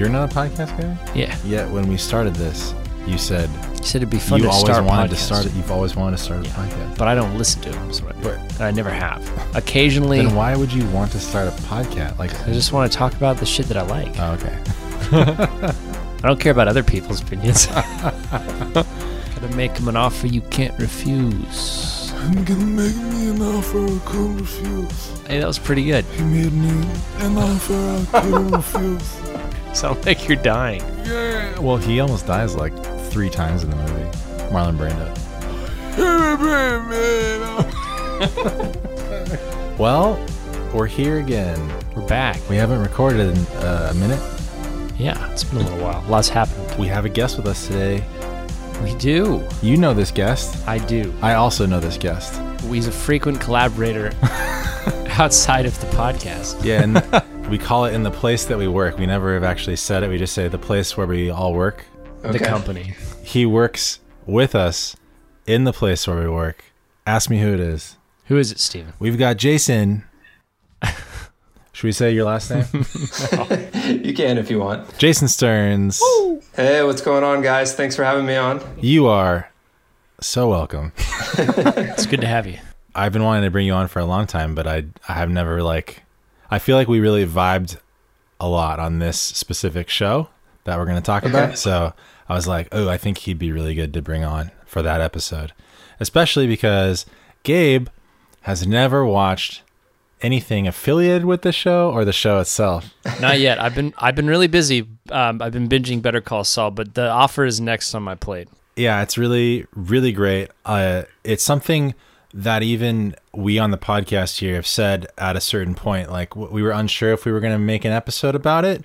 You're not a podcast guy? Yeah. Yet when we started this, you said You said it'd be fun you to always start wanted to start it. You've always wanted to start a Yeah. podcast. But I don't listen to them. So I, But- I never have. Occasionally, Then why would you want to start a podcast? Like, I just want to talk about the shit that I like. oh, okay. I don't care about other people's opinions. Gotta make them an offer you can't refuse. I'm gonna make me an offer I can't refuse. Hey, that was pretty good. He made me an offer I couldn't refuse. Sound like you're dying. Yeah. Well, he almost dies like three times in the movie. Marlon Brando. Well, we're here again. We're back. We haven't recorded in uh, a minute. Yeah, it's been a little while. Lots happened. We have a guest with us today. We do. You know this guest. I do. I also know this guest. He's a frequent collaborator outside of the podcast. Yeah, and we call it in the place that we work. We never have actually said it. We just say the place where we all work. The company. He works with us in the place where we work. Ask me who it is. Who is it, Steven? We've got Jason. Should we say your last name? You can if you want. Jason Stearns. Hey, what's going on, guys? Thanks for having me on. You are so welcome. It's good to have you. I've been wanting to bring you on for a long time, but I I have never like I feel like we really vibed a lot on this specific show that we're going to talk about. So I was like, oh, I think he'd be really good to bring on for that episode, especially because Gabe has never watched anything affiliated with the show or the show itself. Not yet. I've been I've been really busy. Um, I've been binging Better Call Saul, but the offer is next on my plate. Yeah, it's really, really great. Uh, it's something that even we on the podcast here have said at a certain point. Like we were unsure if we were going to make an episode about it,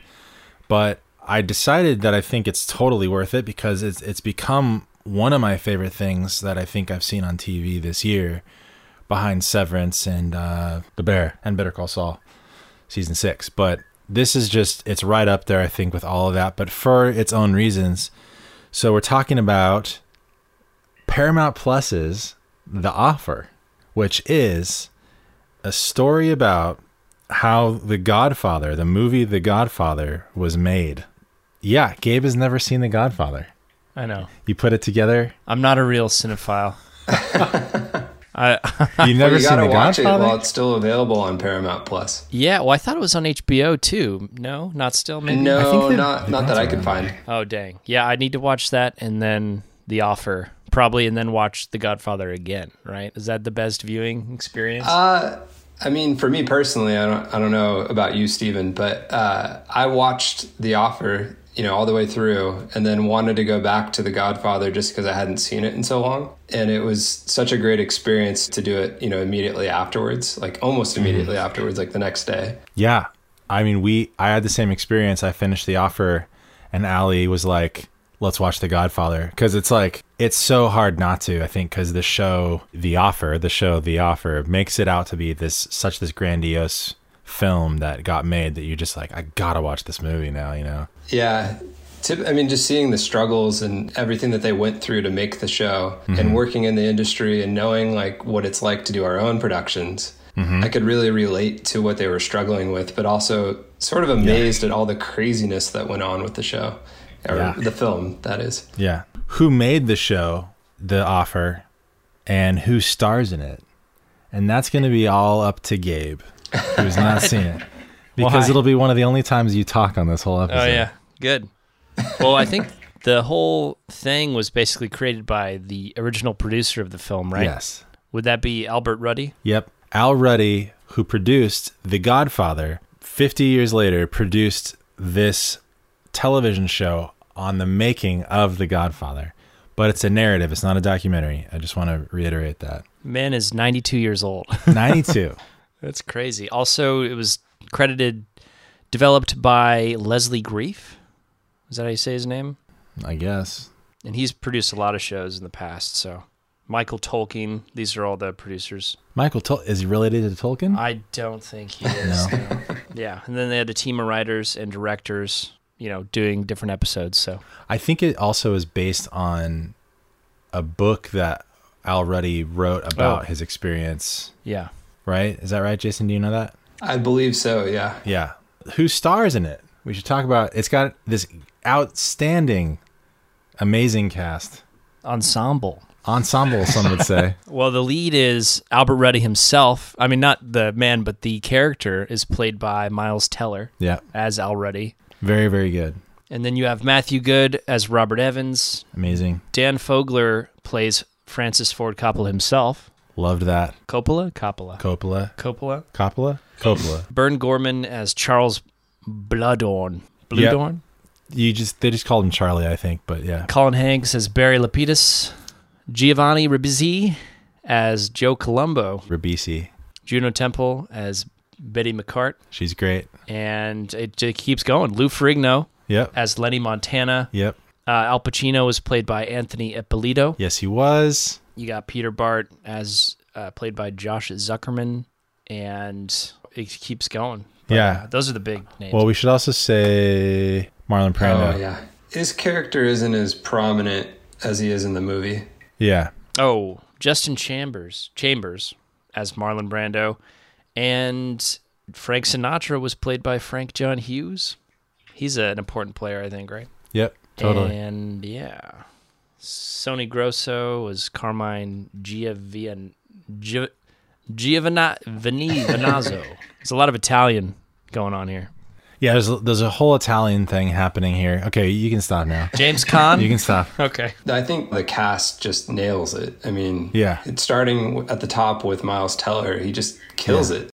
but I decided that I think it's totally worth it because it's it's become one of my favorite things that I think I've seen on TV this year, behind Severance and uh, The Bear and Better Call Saul, season six. But this is just it's right up there, I think, with all of that, but for its own reasons. So we're talking about Paramount Plus's The Offer, which is a story about how The Godfather, the movie The Godfather, was made. Yeah, Gabe has never seen The Godfather. I know. You put it together. I'm not a real cinephile. I You never you seen gotta The watch it Godfather? while it's still available on Paramount Plus. yeah. Well, I thought it was on HBO too. No, not still. Maybe. I No, think not not that I could find. Oh dang. Yeah, I need to watch that and then The Offer probably, and then watch The Godfather again. Right? Is that the best viewing experience? Uh, I mean, for me personally, I don't I don't know about you, Stephen, but uh, I watched The Offer, you know, all the way through, and then wanted to go back to The Godfather just because I hadn't seen it in so long, and it was such a great experience to do it, you know, immediately afterwards, like almost immediately afterwards, like the next day. Yeah. I mean, we I had the same experience. I finished the offer and Ali was like, "Let's watch The Godfather" cuz it's like it's so hard not to, I think cuz the show The Offer, the show The Offer makes it out to be this such this grandiose film that got made that you're just like, "I got to watch this movie now," you know. Yeah. I mean, just seeing the struggles and everything that they went through to make the show and mm-hmm. working in the industry and knowing like what it's like to do our own productions, mm-hmm. I could really relate to what they were struggling with, but also sort of amazed at all the craziness that went on with the show or Yeah. the film, that is. Yeah. Who made the show The Offer and who stars in it? And that's going to be all up to Gabe, who's not seen it. Because it'll be one of the only times you talk on this whole oh, episode. Oh yeah, good. Well, I think the whole thing was basically created by the original producer of the film, right? Yes. Would that be Albert Ruddy? Yep. Al Ruddy, who produced The Godfather, 50 years later produced this television show on the making of The Godfather. But it's a narrative, it's not a documentary. I just want to reiterate that. Man is 92 years old. 92. That's crazy. Also, it was credited, developed by Leslie Greif. Is that how you say his name? I guess. And he's produced a lot of shows in the past. So, Michael Tolkin. These are all the producers. Michael Tol- is he related to Tolkien? I don't think he is. no. Yeah, and then they had a team of writers and directors, you know, doing different episodes. So I think it also is based on a book that Al Ruddy wrote about Oh. his experience, yeah, right? Is that right, Jason? Do you know that? I believe so, yeah. Yeah. Who stars in it? we should talk about. It's got this outstanding, amazing cast Ensemble. ensemble. Some would say. Well, the lead is Albert Ruddy himself. I mean, not the man, but the character is played by Miles Teller yeah, as Al Ruddy. Very very good, And then you have Matthew Goode as Robert Evans. amazing. Dan Fogler plays Francis Ford Coppola himself. Loved that. Coppola? Coppola. Coppola, Coppola. Coppola, Coppola. Burn Gorman as Charles Bluhdorn. Bluhdorn? You just they just called him Charlie, I think, but yeah, Colin Hanks as Barry Lapidus. Giovanni Ribisi as Joe Colombo. Ribisi. Juno Temple as Bettye McCartt. She's great. And it just keeps going. Lou Ferrigno Yep. as Lenny Montana. Yep. Uh, Al Pacino was played by Anthony Ippolito. Yes, he was. You got Peter Bart as uh, played by Josh Zuckerman, and it keeps going. But, Yeah. uh, those are the big names. Well, we should also say Marlon Brando. Oh yeah, his character isn't as prominent as he is in the movie. yeah. oh, Justin Chambers, Chambers as Marlon Brando, and Frank Sinatra was played by Frank John Hughes. He's an important player, I think, right? Yep. Totally. And yeah, Sonny Grosso was Carmine Giovanni Gio, Giovanna Vini Venazzo. There's a lot of Italian going on here. Yeah. There's there's a whole Italian thing happening here. Okay, you can stop now. James Caan. You can stop. okay. I think the cast just nails it. I mean, Yeah. it's starting at the top with Miles Teller. He just kills it.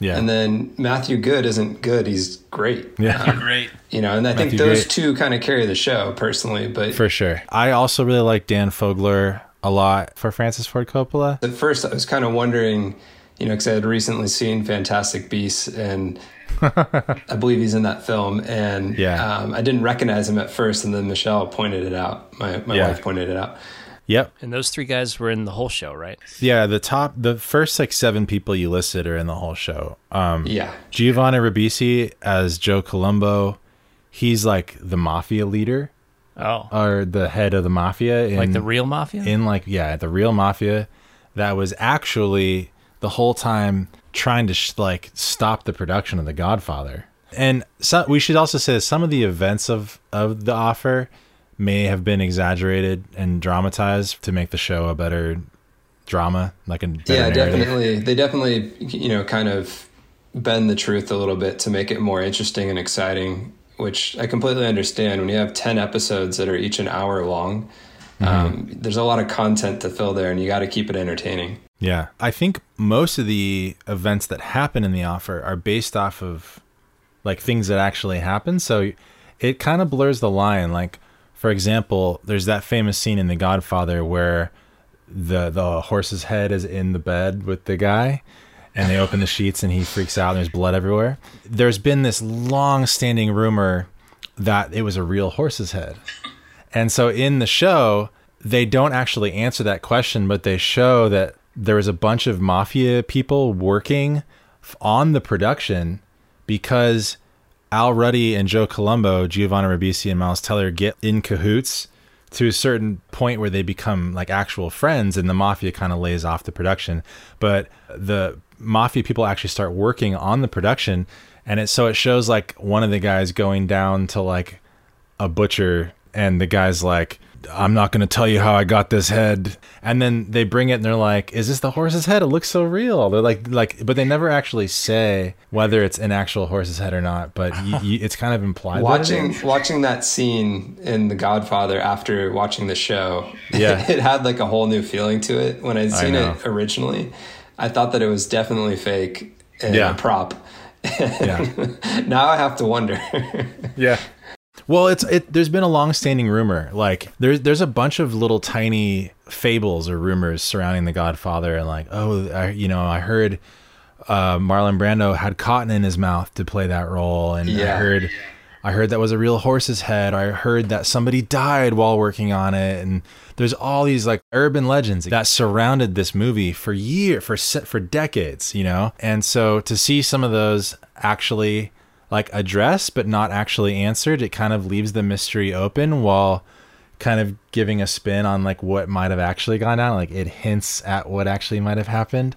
Yeah. And then Matthew Goode isn't good. He's great. yeah. Great. You know, and I think Matthew those Great. two kind of carry the show personally. But For sure. I also really like Dan Fogler a lot for Francis Ford Coppola. at first, I was kind of wondering, you know, because I had recently seen Fantastic Beasts, and I believe he's in that film, and Yeah. um, I didn't recognize him at first, and then Michelle pointed it out. My my Yeah. wife pointed it out. Yep. And those three guys were in the whole show, right? Yeah, the top the first like seven people you listed are in the whole show. Um Yeah, Giovanni Ribisi as Joe Colombo, he's like the mafia leader Oh, or the head of the mafia in like the real mafia. in like yeah, the real mafia that was actually the whole time trying to sh- like stop the production of The Godfather. And so, we should also say that some of the events of of the offer may have been exaggerated and dramatized to make the show a better drama, like a better yeah, narrative. definitely. They definitely, you know, kind of bend the truth a little bit to make it more interesting and exciting. Which I completely understand. When you have ten episodes that are each an hour long, Mm-hmm. um, there's a lot of content to fill there, and you got to keep it entertaining. Yeah. I think most of the events that happen in the offer are based off of like things that actually happen. So it kind of blurs the line. Like, for example, there's that famous scene in The Godfather where the the horse's head is in the bed with the guy and they open the sheets and he freaks out and there's blood everywhere. There's been this long standing rumor that it was a real horse's head. And so in the show, they don't actually answer that question, but they show that there was a bunch of mafia people working on the production because Al Ruddy and Joe Colombo, Giovanni Ribisi and Miles Teller get in cahoots to a certain point where they become like actual friends and the mafia kind of lays off the production. But the mafia people actually start working on the production and it so it shows like one of the guys going down to like a butcher and the guy's like I'm not going to tell you how I got this head. And then they bring it and they're like, "Is this the horse's head? It looks so real." They're like like but they never actually say whether it's an actual horse's head or not, but you, you, it's kind of implied watching is. watching that scene in The Godfather after watching the show, Yeah. it had like a whole new feeling to it. When I'd seen know. it originally, I thought that it was definitely fake and Yeah. a prop. Yeah. now I have to wonder. Yeah. Well, it's it. There's been a long-standing rumor. Like there's there's a bunch of little tiny fables or rumors surrounding The Godfather, and like, oh, I, you know, I heard uh, Marlon Brando had cotton in his mouth to play that role, and I heard. I heard that was a real horse's head. I heard that somebody died while working on it, and there's all these like urban legends that surrounded this movie for year for for decades, you know. And so to see some of those actually like addressed but not actually answered, it kind of leaves the mystery open while kind of giving a spin on like what might have actually gone down. Like it hints at what actually might have happened,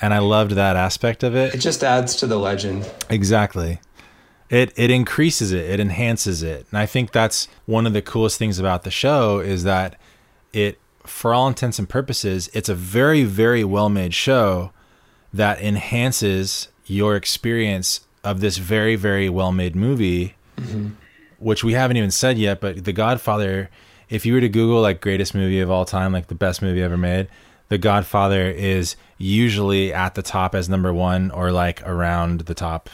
and I loved that aspect of it it. just adds to the legend. Exactly. it it increases it it enhances it and i think that's one of the coolest things about the show is that it for all intents and purposes it's a very very well made show that enhances your experience of this very very well made movie which we haven't even said yet but the godfather if you were to google like greatest movie of all time like the best movie ever made the godfather is usually at the top as number one or like around the top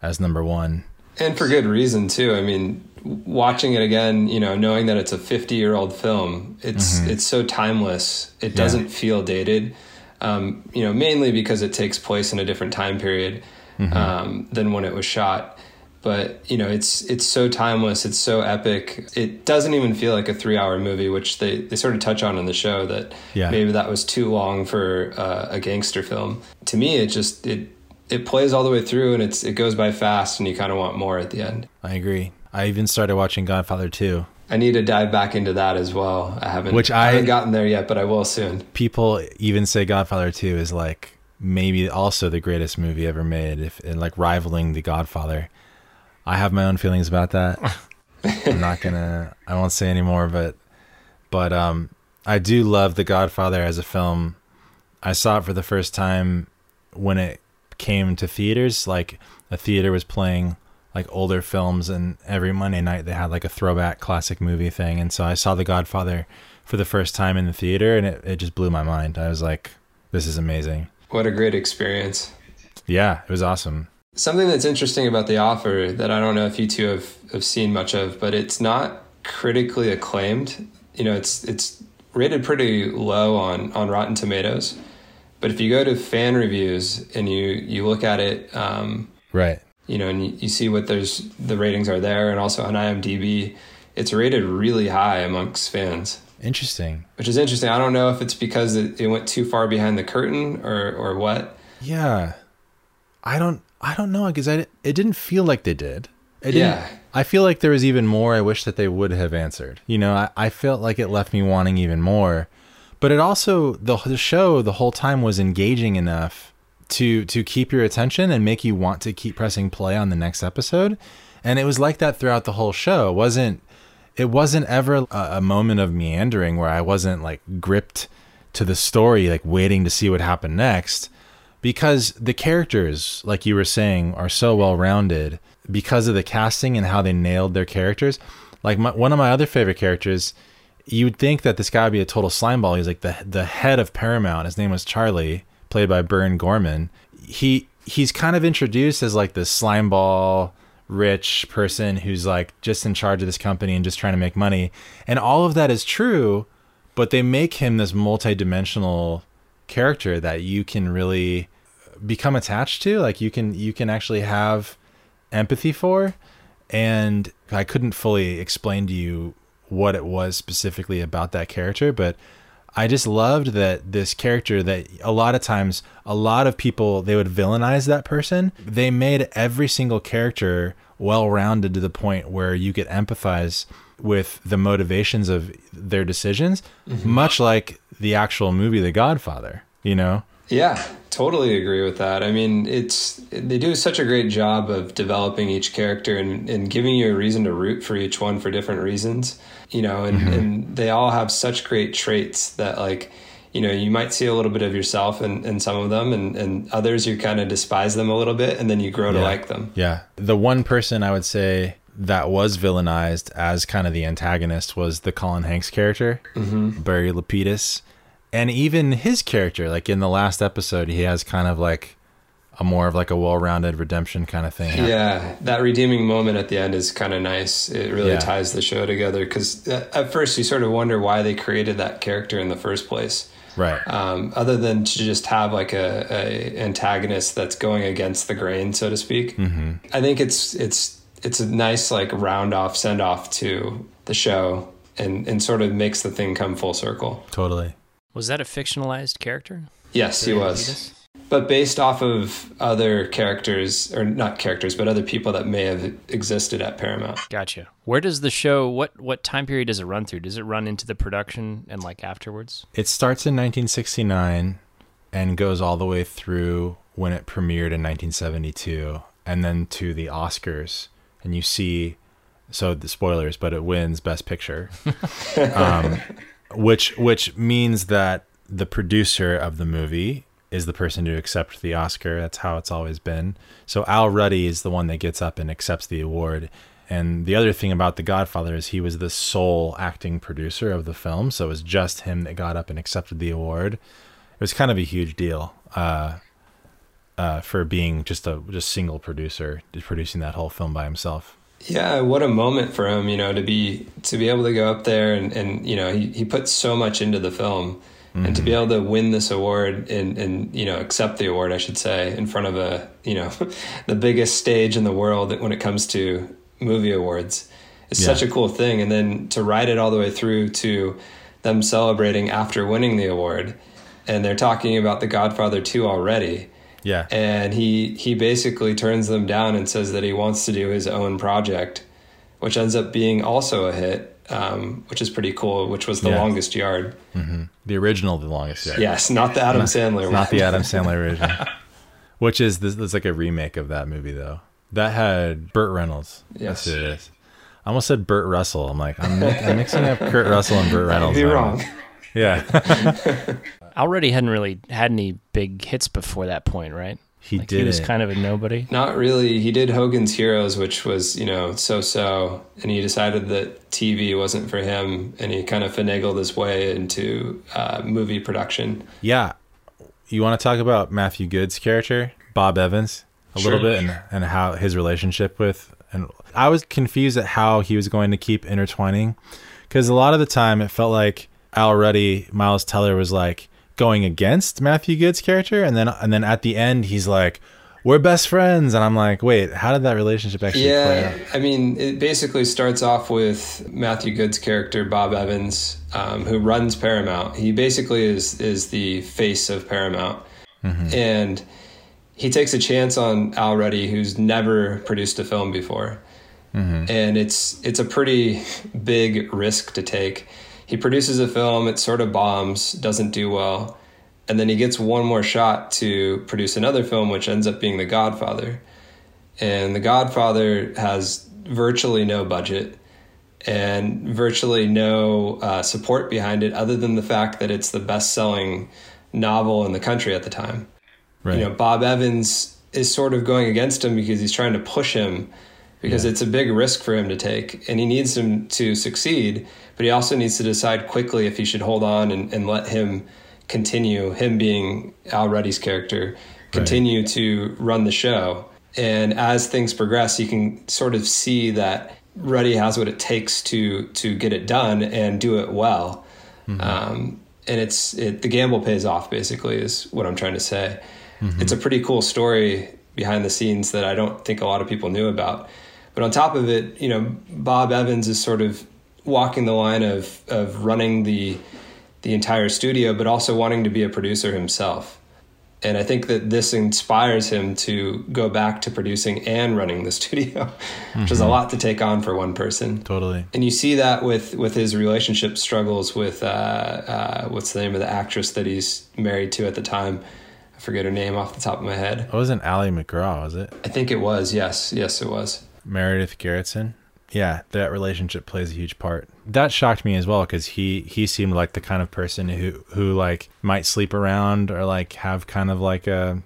as number one And for good reason too. I mean, watching it again, you know, knowing that it's a 50 year old film, it's it's so timeless. It doesn't feel dated. Um, you know, mainly because it takes place in a different time period um, than when it was shot. But you know, it's it's so timeless. It's so epic. It doesn't even feel like a three hour movie, which they they sort of touch on in the show that Yeah. maybe that was too long for uh, a gangster film. To me, it just it it plays all the way through and it's it goes by fast and you kind of want more at the end. I agree. I even started watching Godfather 2. I need to dive back into that as well. I haven't Which I I- haven't gotten there yet, but I will soon. People even say Godfather 2 is like maybe also the greatest movie ever made, if and like rivaling The Godfather. I have my own feelings about that. I'm not gonna. I won't say anymore, but but um, I do love The Godfather as a film. I saw it for the first time when it came to theaters. Like a theater was playing like older films, and every Monday night they had like a throwback classic movie thing. And so I saw The Godfather for the first time in the theater, and it, it just blew my mind. I was like, "This is amazing." What a great experience. Yeah, it was awesome. Something that's interesting about The Offer that I don't know if you two have, have seen much of, but it's not critically acclaimed. You know, it's it's rated pretty low on, on Rotten Tomatoes. But if you go to fan reviews and you, you look at it, um, Right. you know, and you, you see what there's the ratings are there, and also on IMDb, it's rated really high amongst fans, Interesting. which is interesting. I don't know if it's because it, it went too far behind the curtain or or what. Yeah. I don't I don't know because I it didn't feel like they did. It Yeah. I feel like there was even more I wish that they would have answered. You know, I, I felt like it left me wanting even more. But it also the the show the whole time was engaging enough to to keep your attention and make you want to keep pressing play on the next episode. And it was like that throughout the whole show. It wasn't it wasn't ever a, a moment of meandering where I wasn't like gripped to the story, like waiting to see what happened next. Because the characters, like you were saying, are so well rounded because of the casting and how they nailed their characters. Like my, one of my other favorite characters, you would think that this guy would be a total slimeball. He's like the the head of Paramount. His name was Charlie, played by Burn Gorman. He he's kind of introduced as like this slimeball rich person who's like just in charge of this company and just trying to make money. And all of that is true, but they make him this multi-dimensional character that you can really become attached to. Like you can you can actually have empathy for. And I couldn't fully explain to you what it was specifically about that character, but I just loved that this character that a lot of times a lot of people they would villainize that person. They made every single character well rounded to the point where you could empathize with the motivations of their decisions, mm-hmm. much like the actual movie The Godfather, you know? Yeah, totally agree with that. I mean, it's they do such a great job of developing each character and, and giving you a reason to root for each one for different reasons. You know, and, mm-hmm. and they all have such great traits that like, you know, you might see a little bit of yourself in, in some of them and, and others you kind of despise them a little bit and then you grow to like them. Yeah. The one person I would say that was villainized as kind of the antagonist was the Colin Hanks character, mm-hmm. Barry Lapidus. And even his character, like in the last episode, he has kind of like a more of like a well rounded redemption kind of thing. Yeah, that redeeming moment at the end is kind of nice. It really Yeah. ties the show together because uh, at first you sort of wonder why they created that character in the first place. Right. um, other than to just have like a, a antagonist that's going against the grain, so to speak. Mm-hmm. I think it's it's it's a nice like round off send off to the show and and sort of makes the thing come full circle. Totally. Was that a fictionalized character? Yes, he was, but based off of other characters or not characters, but other people that may have existed at Paramount. Gotcha. Where does the show? What what time period does it run through? Does it run into the production and like afterwards? It starts in 1969 and goes all the way through when it premiered in 1972 and then to the Oscars and you see so the spoilers, but it wins Best Picture, um, which which means that the producer of the movie is the person to accept the Oscar. That's how it's always been. So Al Ruddy is the one that gets up and accepts the award. And the other thing about The Godfather is he was the sole acting producer of the film, so it was just him that got up and accepted the award. It was kind of a huge deal uh, uh, for being just a just single producer, just producing that whole film by himself. Yeah, what a moment for him, you know, to be to be able to go up there and, and you know, he, he put so much into the film. Mm-hmm. And to be able to win this award and, and you know accept the award, I should say, in front of a you know the biggest stage in the world when it comes to movie awards, is yeah. such a cool thing. And then to ride it all the way through to them celebrating after winning the award, and they're talking about The Godfather two already. Yeah. And he he basically turns them down and says that he wants to do his own project, which ends up being also a hit, um, which is pretty cool. Which was the yeah. longest yard. Mm-hmm. The original, the longest yard. Yes, not the Adam not, Sandler. Not the Adam Sandler version. which is this, this is like a remake of that movie though. That had Burt Reynolds. Yes, it is. I almost said Burt Russell. I'm like, I'm, I'm mixing up Kurt Russell and Burt Reynolds. You're wrong. Yeah. Al Ruddy hadn't really had any big hits before that point, right? He like did. He was kind of a nobody. Not really. He did Hogan's Heroes, which was you know so so, and he decided that TV wasn't for him, and he kind of finagled his way into uh, movie production. Yeah, you want to talk about Matthew Goode's character, Bob Evans, a sure. little bit, and and how his relationship with and I was confused at how he was going to keep intertwining, because a lot of the time it felt like Al Ruddy Miles Teller was like going against Matthew Goode's character, and then and then at the end he's like, "We're best friends," and I'm like, "Wait, how did that relationship actually yeah, play out?" I mean, it basically starts off with Matthew Goode's character Bob Evans, um, who runs Paramount. He basically is is the face of Paramount, mm-hmm. and he takes a chance on Al Ruddy, who's never produced a film before. Mm-hmm. And it's it's a pretty big risk to take he produces a film, it sort of bombs, doesn't do well, and then he gets one more shot to produce another film, which ends up being The Godfather. And The Godfather has virtually no budget and virtually no uh, support behind it, other than the fact that it's the best-selling novel in the country at the time. Right. You know, Bob Evans is sort of going against him because he's trying to push him because yeah. it's a big risk for him to take, and he needs him to succeed but he also needs to decide quickly if he should hold on and, and let him continue, him being Al Ruddy's character, continue right. to run the show. And as things progress, you can sort of see that Ruddy has what it takes to to get it done and do it well. Mm-hmm. Um, and it's it, the gamble pays off. Basically, is what I'm trying to say. Mm-hmm. It's a pretty cool story behind the scenes that I don't think a lot of people knew about. But on top of it, you know, Bob Evans is sort of walking the line of of running the the entire studio, but also wanting to be a producer himself. And I think that this inspires him to go back to producing and running the studio, mm-hmm. which is a mm-hmm. lot to take on for one person. Totally. And you see that with with his relationship struggles with uh, uh, what's the name of the actress that he's married to at the time. I forget her name off the top of my head. It wasn't Ali MacGraw, was it? I think it was. Yes, yes, it was. Meredith Garretson yeah, that relationship plays a huge part. That shocked me as well because he he seemed like the kind of person who who like might sleep around or like have kind of like a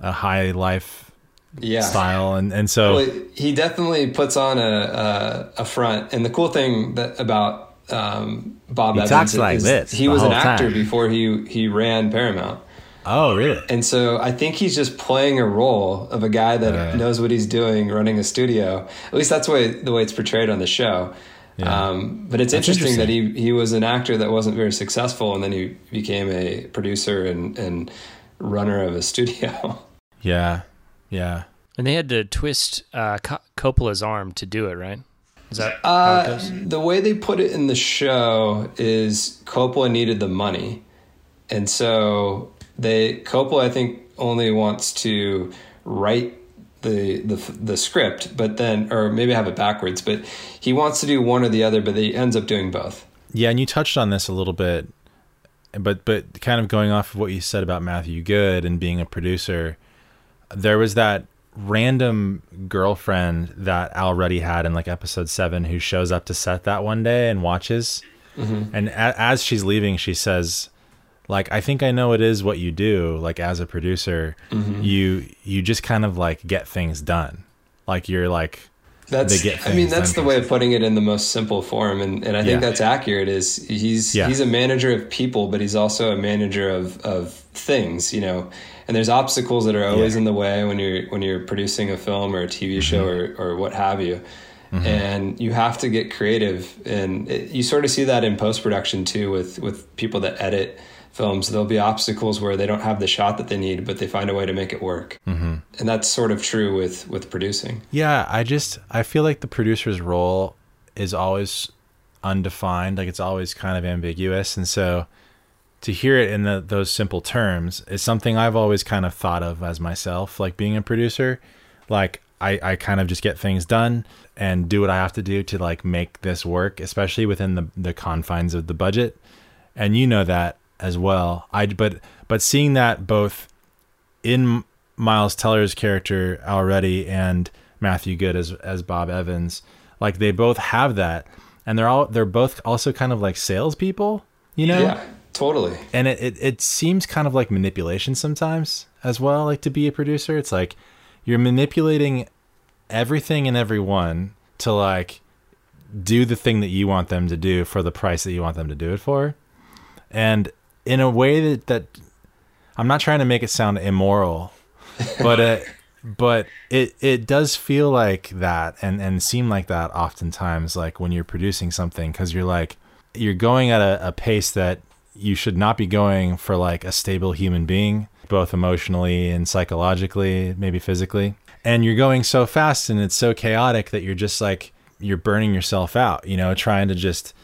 a high life yeah. style and and so well, he definitely puts on a, a, a front. And the cool thing that about um, Bob he Evans talks like is this he was an actor time. before he he ran Paramount. Oh, really? And so I think he's just playing a role of a guy that uh, knows what he's doing running a studio. At least that's the way, the way it's portrayed on the show. Yeah. Um, but it's interesting, interesting, that he, he was an actor that wasn't very successful and then he became a producer and, and runner of a studio. Yeah. Yeah. And they had to twist uh, Coppola's arm to do it, right? Is that uh, The way they put it in the show is Coppola needed the money. And so they Coppola, I think, only wants to write the the the script, but then, or maybe I have it backwards, but he wants to do one or the other, but he ends up doing both. Yeah, and you touched on this a little bit, but but kind of going off of what you said about Matthew Goode and being a producer, there was that random girlfriend that Al Ruddy had in like episode seven who shows up to set that one day and watches. Mm-hmm. And a- as she's leaving, she says, like, I think I know it is what you do. Like as a producer, you, you just kind of like get things done. Like you're like, That's they get I mean that's the way of putting it in the most simple form and, and I think Yeah. that's accurate is he's Yeah. he's a manager of people but he's also a manager of of things, you know. And there's obstacles that are always Yeah. in the way when you're when you're producing a film or a TV show Mm-hmm. or or what have you. And you have to get creative and it, you sort of see that in post production too with with people that edit films there'll be obstacles where they don't have the shot that they need but they find a way to make it work. Mm-hmm. And that's sort of true with with producing. Yeah, I just I feel like the producer's role is always undefined, like it's always kind of ambiguous, and so to hear it in the, those simple terms is something I've always kind of thought of as myself, like being a producer. Like I, I kind of just get things done and do what I have to do to like make this work, especially within the, the confines of the budget. And you know that as well. I but but seeing that both in Miles Teller's character Al Ruddy and Matthew Goode as as Bob Evans, like they both have that, and they're all they're both also kind of like salespeople, you know. Yeah, totally. And it, it it seems kind of like manipulation sometimes as well. Like to be a producer, it's like you're manipulating everything and everyone to like do the thing that you want them to do for the price that you want them to do it for, and in a way that that I'm not trying to make it sound immoral, but it, but it it does feel like that and and seem like that oftentimes like when you're producing something because you're like you're going at a, a pace that you should not be going for like a stable human being both emotionally and psychologically maybe physically. And you're going so fast and it's so chaotic that you're just like you're burning yourself out you know trying to just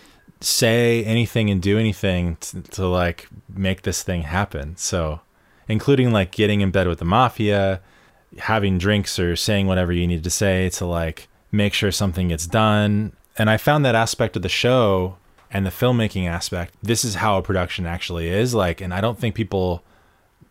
say anything and do anything to, to like make this thing happen. So including like getting in bed with the mafia having drinks or saying whatever you need to say to like make sure something gets done. And i found that aspect of the show and the filmmaking aspect this is how a production actually is like and i don't think people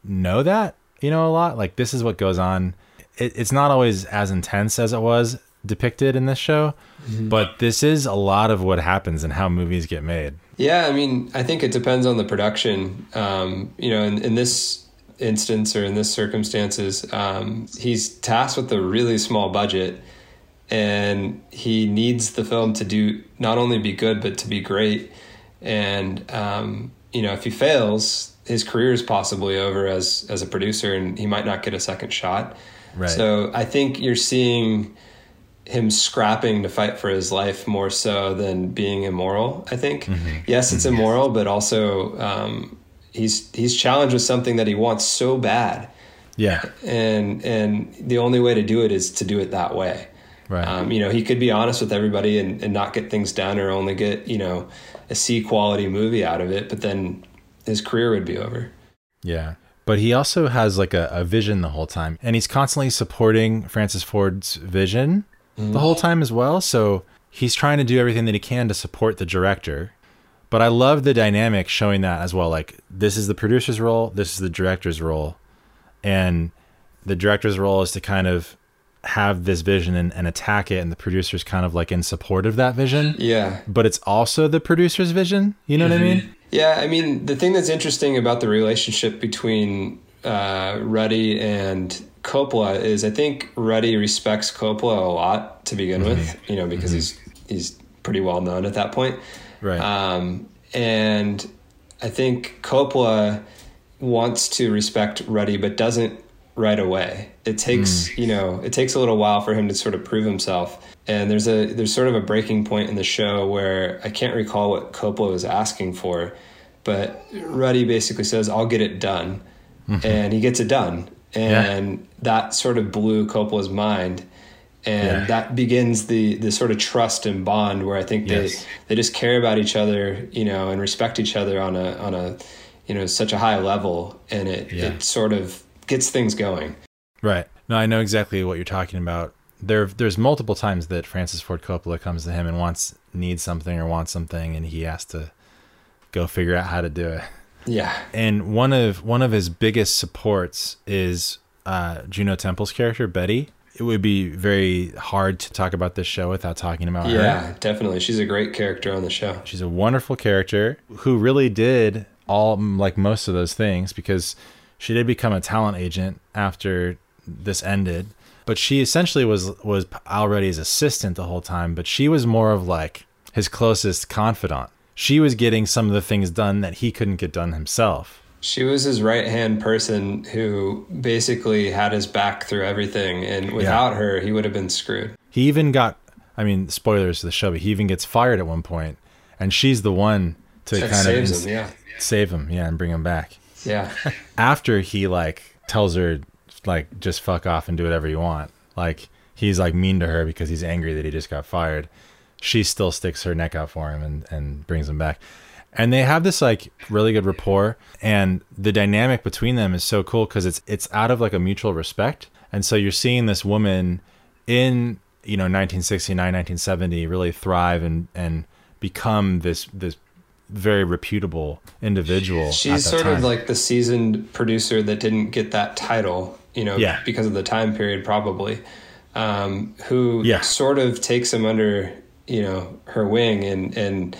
know that you know a lot. Like this is what goes on. It, it's not always as intense as it was depicted in this show but this is a lot of what happens and how movies get made Yeah, I mean, I think it depends on the production. Um, you know, in, in this instance or in this circumstances, um, he's tasked with a really small budget, and he needs the film to do not only be good but to be great. And um, you know, if he fails, his career is possibly over as as a producer, and he might not get a second shot. Right. So I think you're seeing him scrapping to fight for his life more so than being immoral. I think yes, it's immoral, but also um, he's he's challenged with something that he wants so bad, yeah and and the only way to do it is to do it that way. right Um, you know, he could be honest with everybody and, and not get things done, or only get you know a C quality movie out of it, but then his career would be over. Yeah. But he also has like a, a vision the whole time. And he's constantly supporting Francis Ford's vision the whole time as well. So he's trying to do everything that he can to support the director. But I love the dynamic showing that as well. Like, this is the producer's role, this is the director's role. And the director's role is to kind of have this vision and, and attack it. And the producer's kind of like in support of that vision. Yeah, But it's also the producer's vision. You know what I mean? Yeah, I mean, the thing that's interesting about the relationship between uh, Ruddy and Coppola is I think Ruddy respects Coppola a lot to begin with, mm-hmm. you know, because mm-hmm. he's he's pretty well known at that point. Right. Um, and I think Coppola wants to respect Ruddy, but doesn't right away. It takes mm. you know it takes a little while for him to sort of prove himself. And there's a there's sort of a breaking point in the show where I can't recall what Coppola was asking for, but Ruddy basically says, "I'll get it done," mm-hmm. and he gets it done, and that sort of blew Coppola's mind. And Yeah. that begins the the sort of trust and bond where I think they Yes. they just care about each other, you know, and respect each other on a on a you know such a high level, and it Yeah. it sort of gets things going. Right. No, I know exactly what you're talking about. There, there's multiple times that Francis Ford Coppola comes to him and wants, needs something or wants something, and he has to go figure out how to do it. Yeah, And one of one of his biggest supports is uh, Juno Temple's character Betty. It would be very hard to talk about this show without talking about her. Yeah, definitely. She's a great character on the show. She's a wonderful character who really did all like most of those things because she did become a talent agent after this ended. But she essentially was was Al Ruddy's assistant the whole time, but she was more of like his closest confidant. She was getting some of the things done that he couldn't get done himself. She was his right hand person who basically had his back through everything, and without her, he would have been screwed. He even got, I mean, spoilers to the show, but he even gets fired at one point, and she's the one to That kind of him, yeah. save him, yeah, and bring him back. Yeah. After he like tells her like just fuck off and do whatever you want, like he's like mean to her because he's angry that he just got fired. She still sticks her neck out for him and and brings him back. And they have this like really good rapport, and the dynamic between them is so cool because it's it's out of like a mutual respect. And so you're seeing this woman in you know 1969, 1970 really thrive and and become this this very reputable individual. She's sort of like the seasoned producer that didn't get that title, you know, Yeah. because of the time period, probably, um, who Yeah. sort of takes him under, you know, her wing and and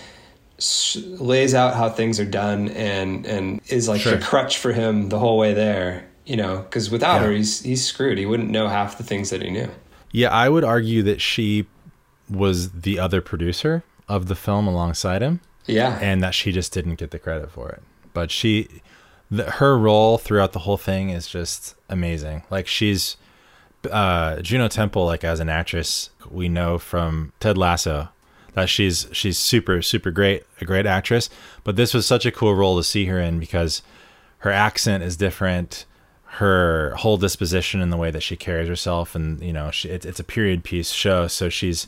lays out how things are done and and is like Sure. the crutch for him the whole way there, you know, because without Yeah. her, he's he's screwed. He wouldn't know half the things that he knew. Yeah, I would argue that she was the other producer of the film alongside him, Yeah, and that she just didn't get the credit for it. But she, the, her role throughout the whole thing is just amazing. Like she's uh, Juno Temple, like as an actress, we know from Ted Lasso that she's she's super super great, a great actress. But this was such a cool role to see her in because her accent is different. Her whole disposition and the way that she carries herself and you know she, it, it's a period piece show. So she's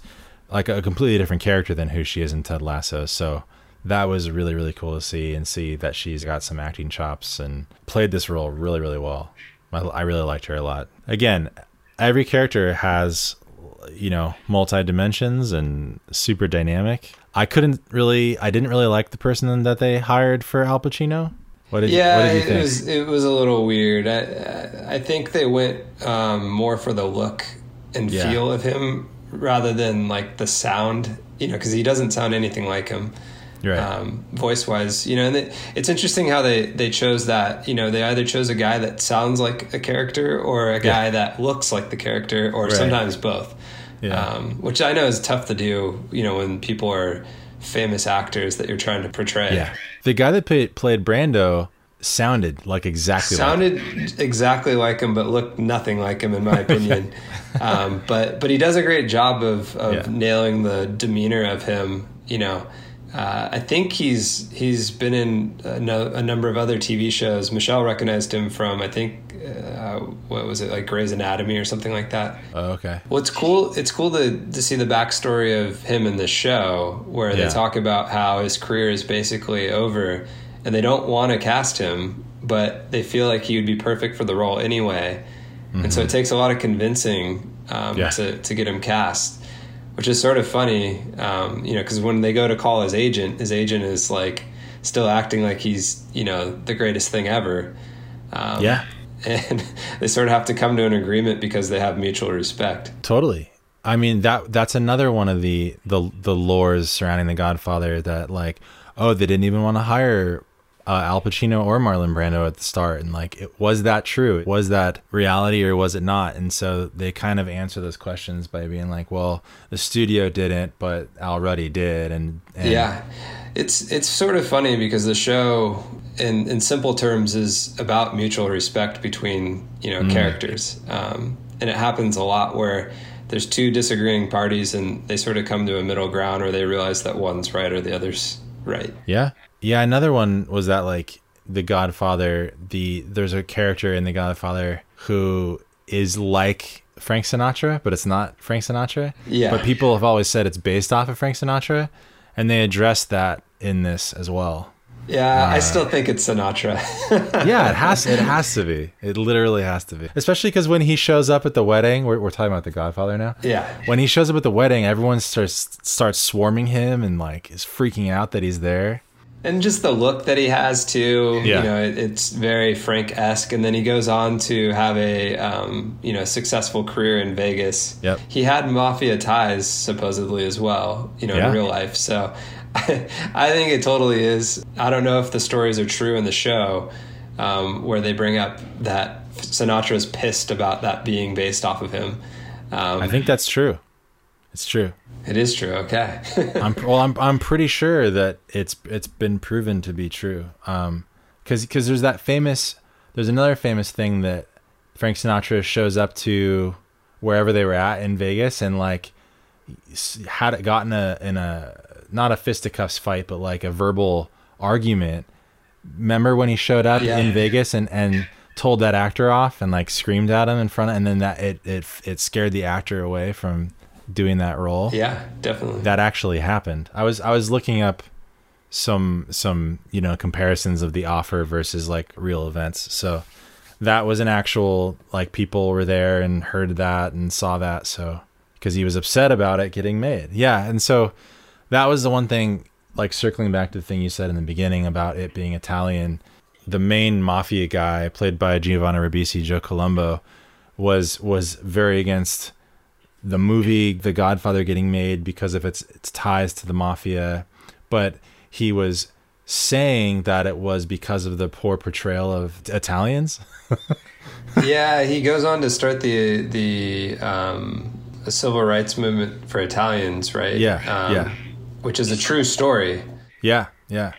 like a completely different character than who she is in ted lasso. So that was really really cool to see and see that she's got some acting chops and played this role really really well. I, I really liked her a lot. Again every character has you know multi dimensions and super dynamic i couldn't really i didn't really like the person that they hired for al pacino what did, yeah, what did you it think was it was a little weird. I I think they went um, more for the look and Yeah. feel of him rather than like the sound. You know, because he doesn't sound anything like him. Right. Um, voice wise, you know, and it, it's interesting how they, they chose that. You know, they either chose a guy that sounds like a character or a guy that looks like the character, or Right. sometimes both. Yeah. Um, which I know is tough to do. You know, when people are famous actors that you're trying to portray. Yeah. The guy that played, played Brando sounded like exactly like sounded exactly like him, but looked nothing like him, in my opinion. um, but but he does a great job of, of Yeah. nailing the demeanor of him. You know, uh, I think he's he's been in a, no, a number of other TV shows. Michelle recognized him from I think uh, what was it like Grey's Anatomy or something like that. Oh, okay. Well, it's cool. It's cool to to see the backstory of him in the show, where Yeah. they talk about how his career is basically over, and they don't want to cast him, but they feel like he would be perfect for the role anyway. And so it takes a lot of convincing um, Mm-hmm. Yeah. to to get him cast, which is sort of funny, um, you know, because when they go to call his agent, his agent is like still acting like he's you know the greatest thing ever. Um, Yeah. and they sort of have to come to an agreement because they have mutual respect. Totally. I mean that that's another one of the the the lores surrounding the Godfather that like oh they didn't even want to hire uh, Al Pacino or Marlon Brando at the start and like it was that true? Was that reality or was it not? And so they kind of answer those questions by being like well the studio didn't but Al Ruddy did and, and Yeah, it's it's sort of funny because the show, in in simple terms, is about mutual respect between you know characters, um, and it happens a lot where there's two disagreeing parties and they sort of come to a middle ground where they realize that one's right or the other's right. Yeah. Yeah, another one was that like the Godfather, the there's a character in the Godfather who is like Frank Sinatra, but it's not Frank Sinatra. Yeah. But people have always said it's based off of Frank Sinatra, and they address that in this as well. Yeah, I uh, still think it's Sinatra. Yeah, it has it has to be. It literally has to be. Especially because when he shows up at the wedding, we're, we're talking about the Godfather now. yeah, When he shows up at the wedding, everyone starts starts swarming him and like is freaking out that he's there. And just the look that he has too. Yeah. You know, it, it's very Frank esque, and then he goes on to have a um, you know successful career in Vegas. Yep. He had mafia ties supposedly as well. You know, Yeah. in real life. So I think it totally is. I don't know if the stories are true in the show, um, where they bring up that Sinatra's pissed about that being based off of him. Um, I think that's true. It's true. it is true. Okay. I'm well. I'm I'm pretty sure that it's it's been proven to be true. Um, because because there's that famous there's another famous thing that Frank Sinatra shows up to wherever they were at in Vegas and like had it gotten a in a not a fisticuffs fight but like a verbal argument. Remember when he showed up Yeah. in Vegas and and told that actor off and like screamed at him in front of and then that it it it scared the actor away from doing that role yeah, definitely. that actually happened. I was I was looking up some some you know comparisons of the offer versus like real events. So that was an actual like people were there and heard that and saw that. So because he was upset about it getting made, yeah. And so that was the one thing. Like circling back to the thing you said in the beginning about it being Italian, the main mafia guy played by Giovanni Ribisi, Joe Colombo, was was very against the movie The Godfather getting made because of its its ties to the mafia, but he was saying that it was because of the poor portrayal of Italians. yeah, he goes on to start the the um, civil rights movement for Italians, right? Yeah, um, yeah. Which is a true story. Yeah, yeah.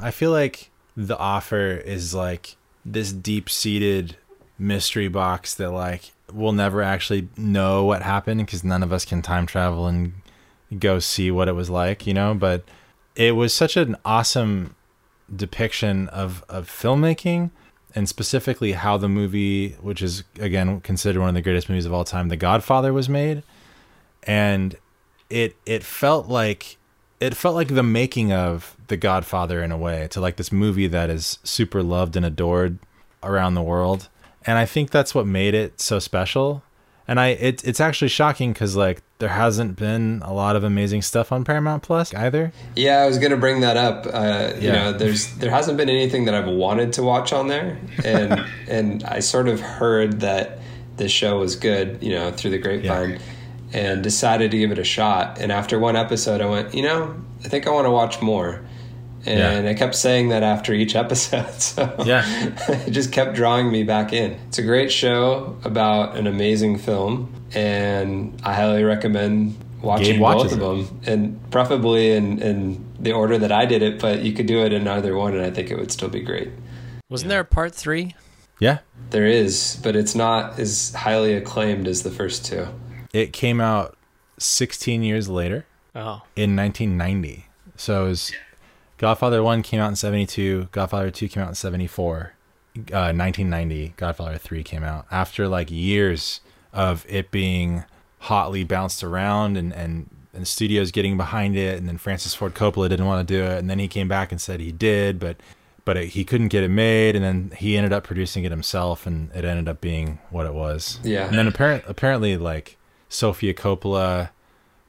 I feel like the offer is like this deep-seated mystery box that like we'll never actually know what happened because none of us can time travel and go see what it was like, you know, but it was such an awesome depiction of of filmmaking and specifically how the movie which is again considered one of the greatest movies of all time The Godfather was made and it it felt like it felt like the making of The Godfather in a way to like this movie that is super loved and adored around the world. And I think that's what made it so special. And I it, it's actually shocking cuz like there hasn't been a lot of amazing stuff on Paramount Plus either. Yeah, I was going to bring that up. Uh, you Yeah. know, there's there hasn't been anything that I've wanted to watch on there, and and I sort of heard that this show was good, you know, through the grapevine, and decided to give it a shot. And after one episode, I went, you know, I think I want to watch more. And Yeah. I kept saying that after each episode, so Yeah. it just kept drawing me back in. It's a great show about an amazing film, and I highly recommend watching both watches of it. them, and preferably in, in the order that I did it. But you could do it in either one, and I think it would still be great. Wasn't there a part three? Yeah. There is, but it's not as highly acclaimed as the first two. It came out 16 years later Oh, in 1990. So it was Godfather 1 came out in 72, Godfather 2 came out in 74. Uh, 1990, Godfather 3 came out after like years of it being hotly bounced around and, and, and studios getting behind it. And then Francis Ford Coppola didn't want to do it. And then he came back and said he did, but, but it, he couldn't get it made. And then he ended up producing it himself and it ended up being what it was. Yeah. And then apparent, apparently like Sofia Coppola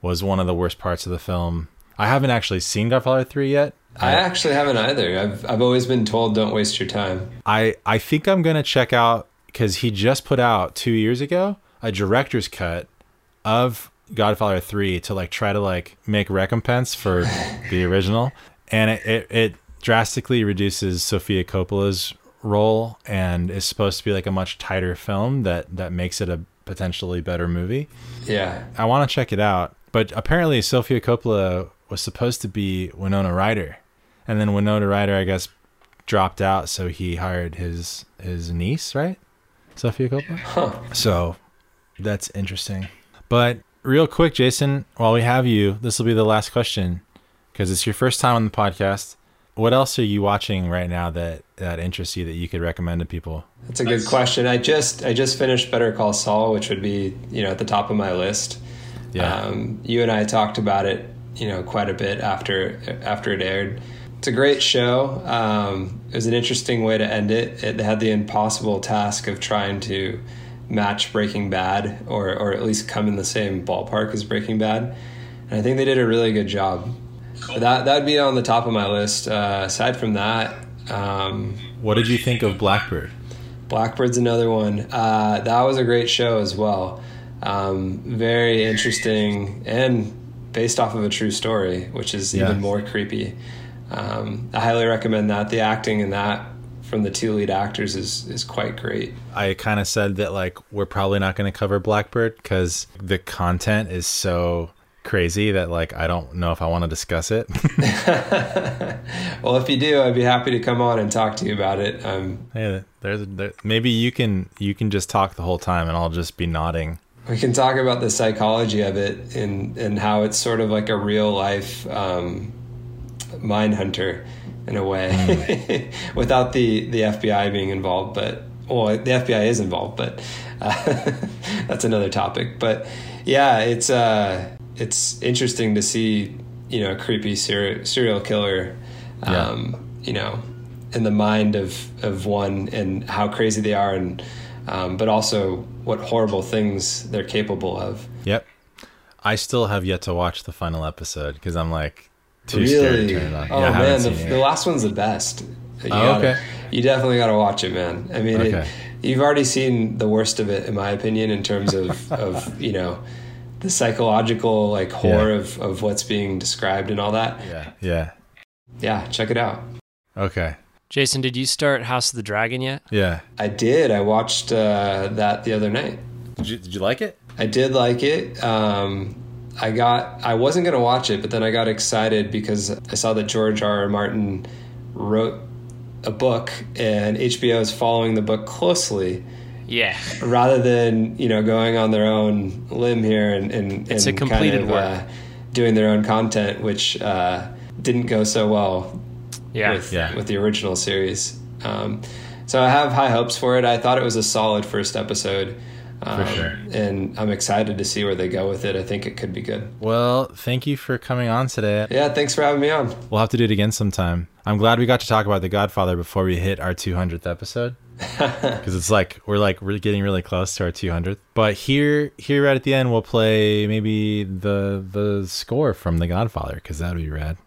was one of the worst parts of the film. I haven't actually seen Godfather 3 yet. I actually haven't either. I've I've always been told don't waste your time. I I think I'm gonna check out because he just put out two years ago a director's cut of Godfather Three to like try to like make recompense for the original, and it, it it drastically reduces Sofia Coppola's role and is supposed to be like a much tighter film that that makes it a potentially better movie. Yeah. I want to check it out, but apparently Sofia Coppola was supposed to be Winona Ryder, and then Winona Ryder, I guess, dropped out, so he hired his his niece, right? Sofia Coppola. Huh. So that's interesting. But real quick, Jason, while we have you, this will be the last question because it's your first time on the podcast. What else are you watching right now that that interests you that you could recommend to people? That's a good question. I just I just finished Better Call Saul, which would be you know at the top of my list. Yeah. Um, you and I talked about it, you know, quite a bit after after it aired. It's a great show. Um, it was an interesting way to end it. It had the impossible task of trying to match Breaking Bad, or or at least come in the same ballpark as Breaking Bad. And I think they did a really good job. That that'd be on the top of my list. Uh, aside from that, um, What did you think of Blackbird? Blackbird's another one. Uh, that was a great show as well. Um, very interesting and based off of a true story, which is Yeah. even more creepy. Um, I highly recommend that. The acting in that from the two lead actors is is quite great. I kind of said that like we're probably not going to cover Blackbird because the content is so crazy that like I don't know if I want to discuss it. Well, if you do, I'd be happy to come on and talk to you about it. Um, hey, there's there, maybe you can you can just talk the whole time and I'll just be nodding. we can talk about the psychology of it and and how it's sort of like a real life um, Mindhunter in a way, without the the FBI being involved. But well, the FBI is involved, but uh, that's another topic. But yeah, it's uh, it's interesting to see you know a creepy serial serial killer, Yeah. um, you know, in the mind of of one and how crazy they are and. Um, but also what horrible things they're capable of. Yep. I still have yet to watch the final episode because I'm like too scared to turn it on. Oh Yeah, man, the, the last one's the best. You Oh, gotta- okay. You definitely got to watch it, man. I mean, it, you've already seen the worst of it, in my opinion, in terms of, of you know, the psychological like horror Yeah. of, of what's being described and all that. Yeah. Yeah. Yeah, check it out. Okay. Jason, did you start House of the Dragon yet? Yeah. I did. I watched uh, that the other night. Did you did you like it? I did like it. Um, I got. I wasn't gonna watch it, but then I got excited because I saw that George R. R. Martin wrote a book, and HBO is following the book closely, Yeah. rather than you know going on their own limb here and and, It's a completed kind of, work. Uh, doing their own content, which uh, didn't go so well Yeah. with Yeah. with the original series. Um, so I have high hopes for it. I thought it was a solid first episode. Um, sure. And I'm excited to see where they go with it. I think it could be good. Well, thank you for coming on today. Yeah, thanks for having me on. We'll have to do it again sometime. I'm glad we got to talk about The Godfather before we hit our 200th episode. Because it's like we're like we're getting really close to our 200th. But here, here right at the end, we'll play maybe the the score from The Godfather because that would be rad.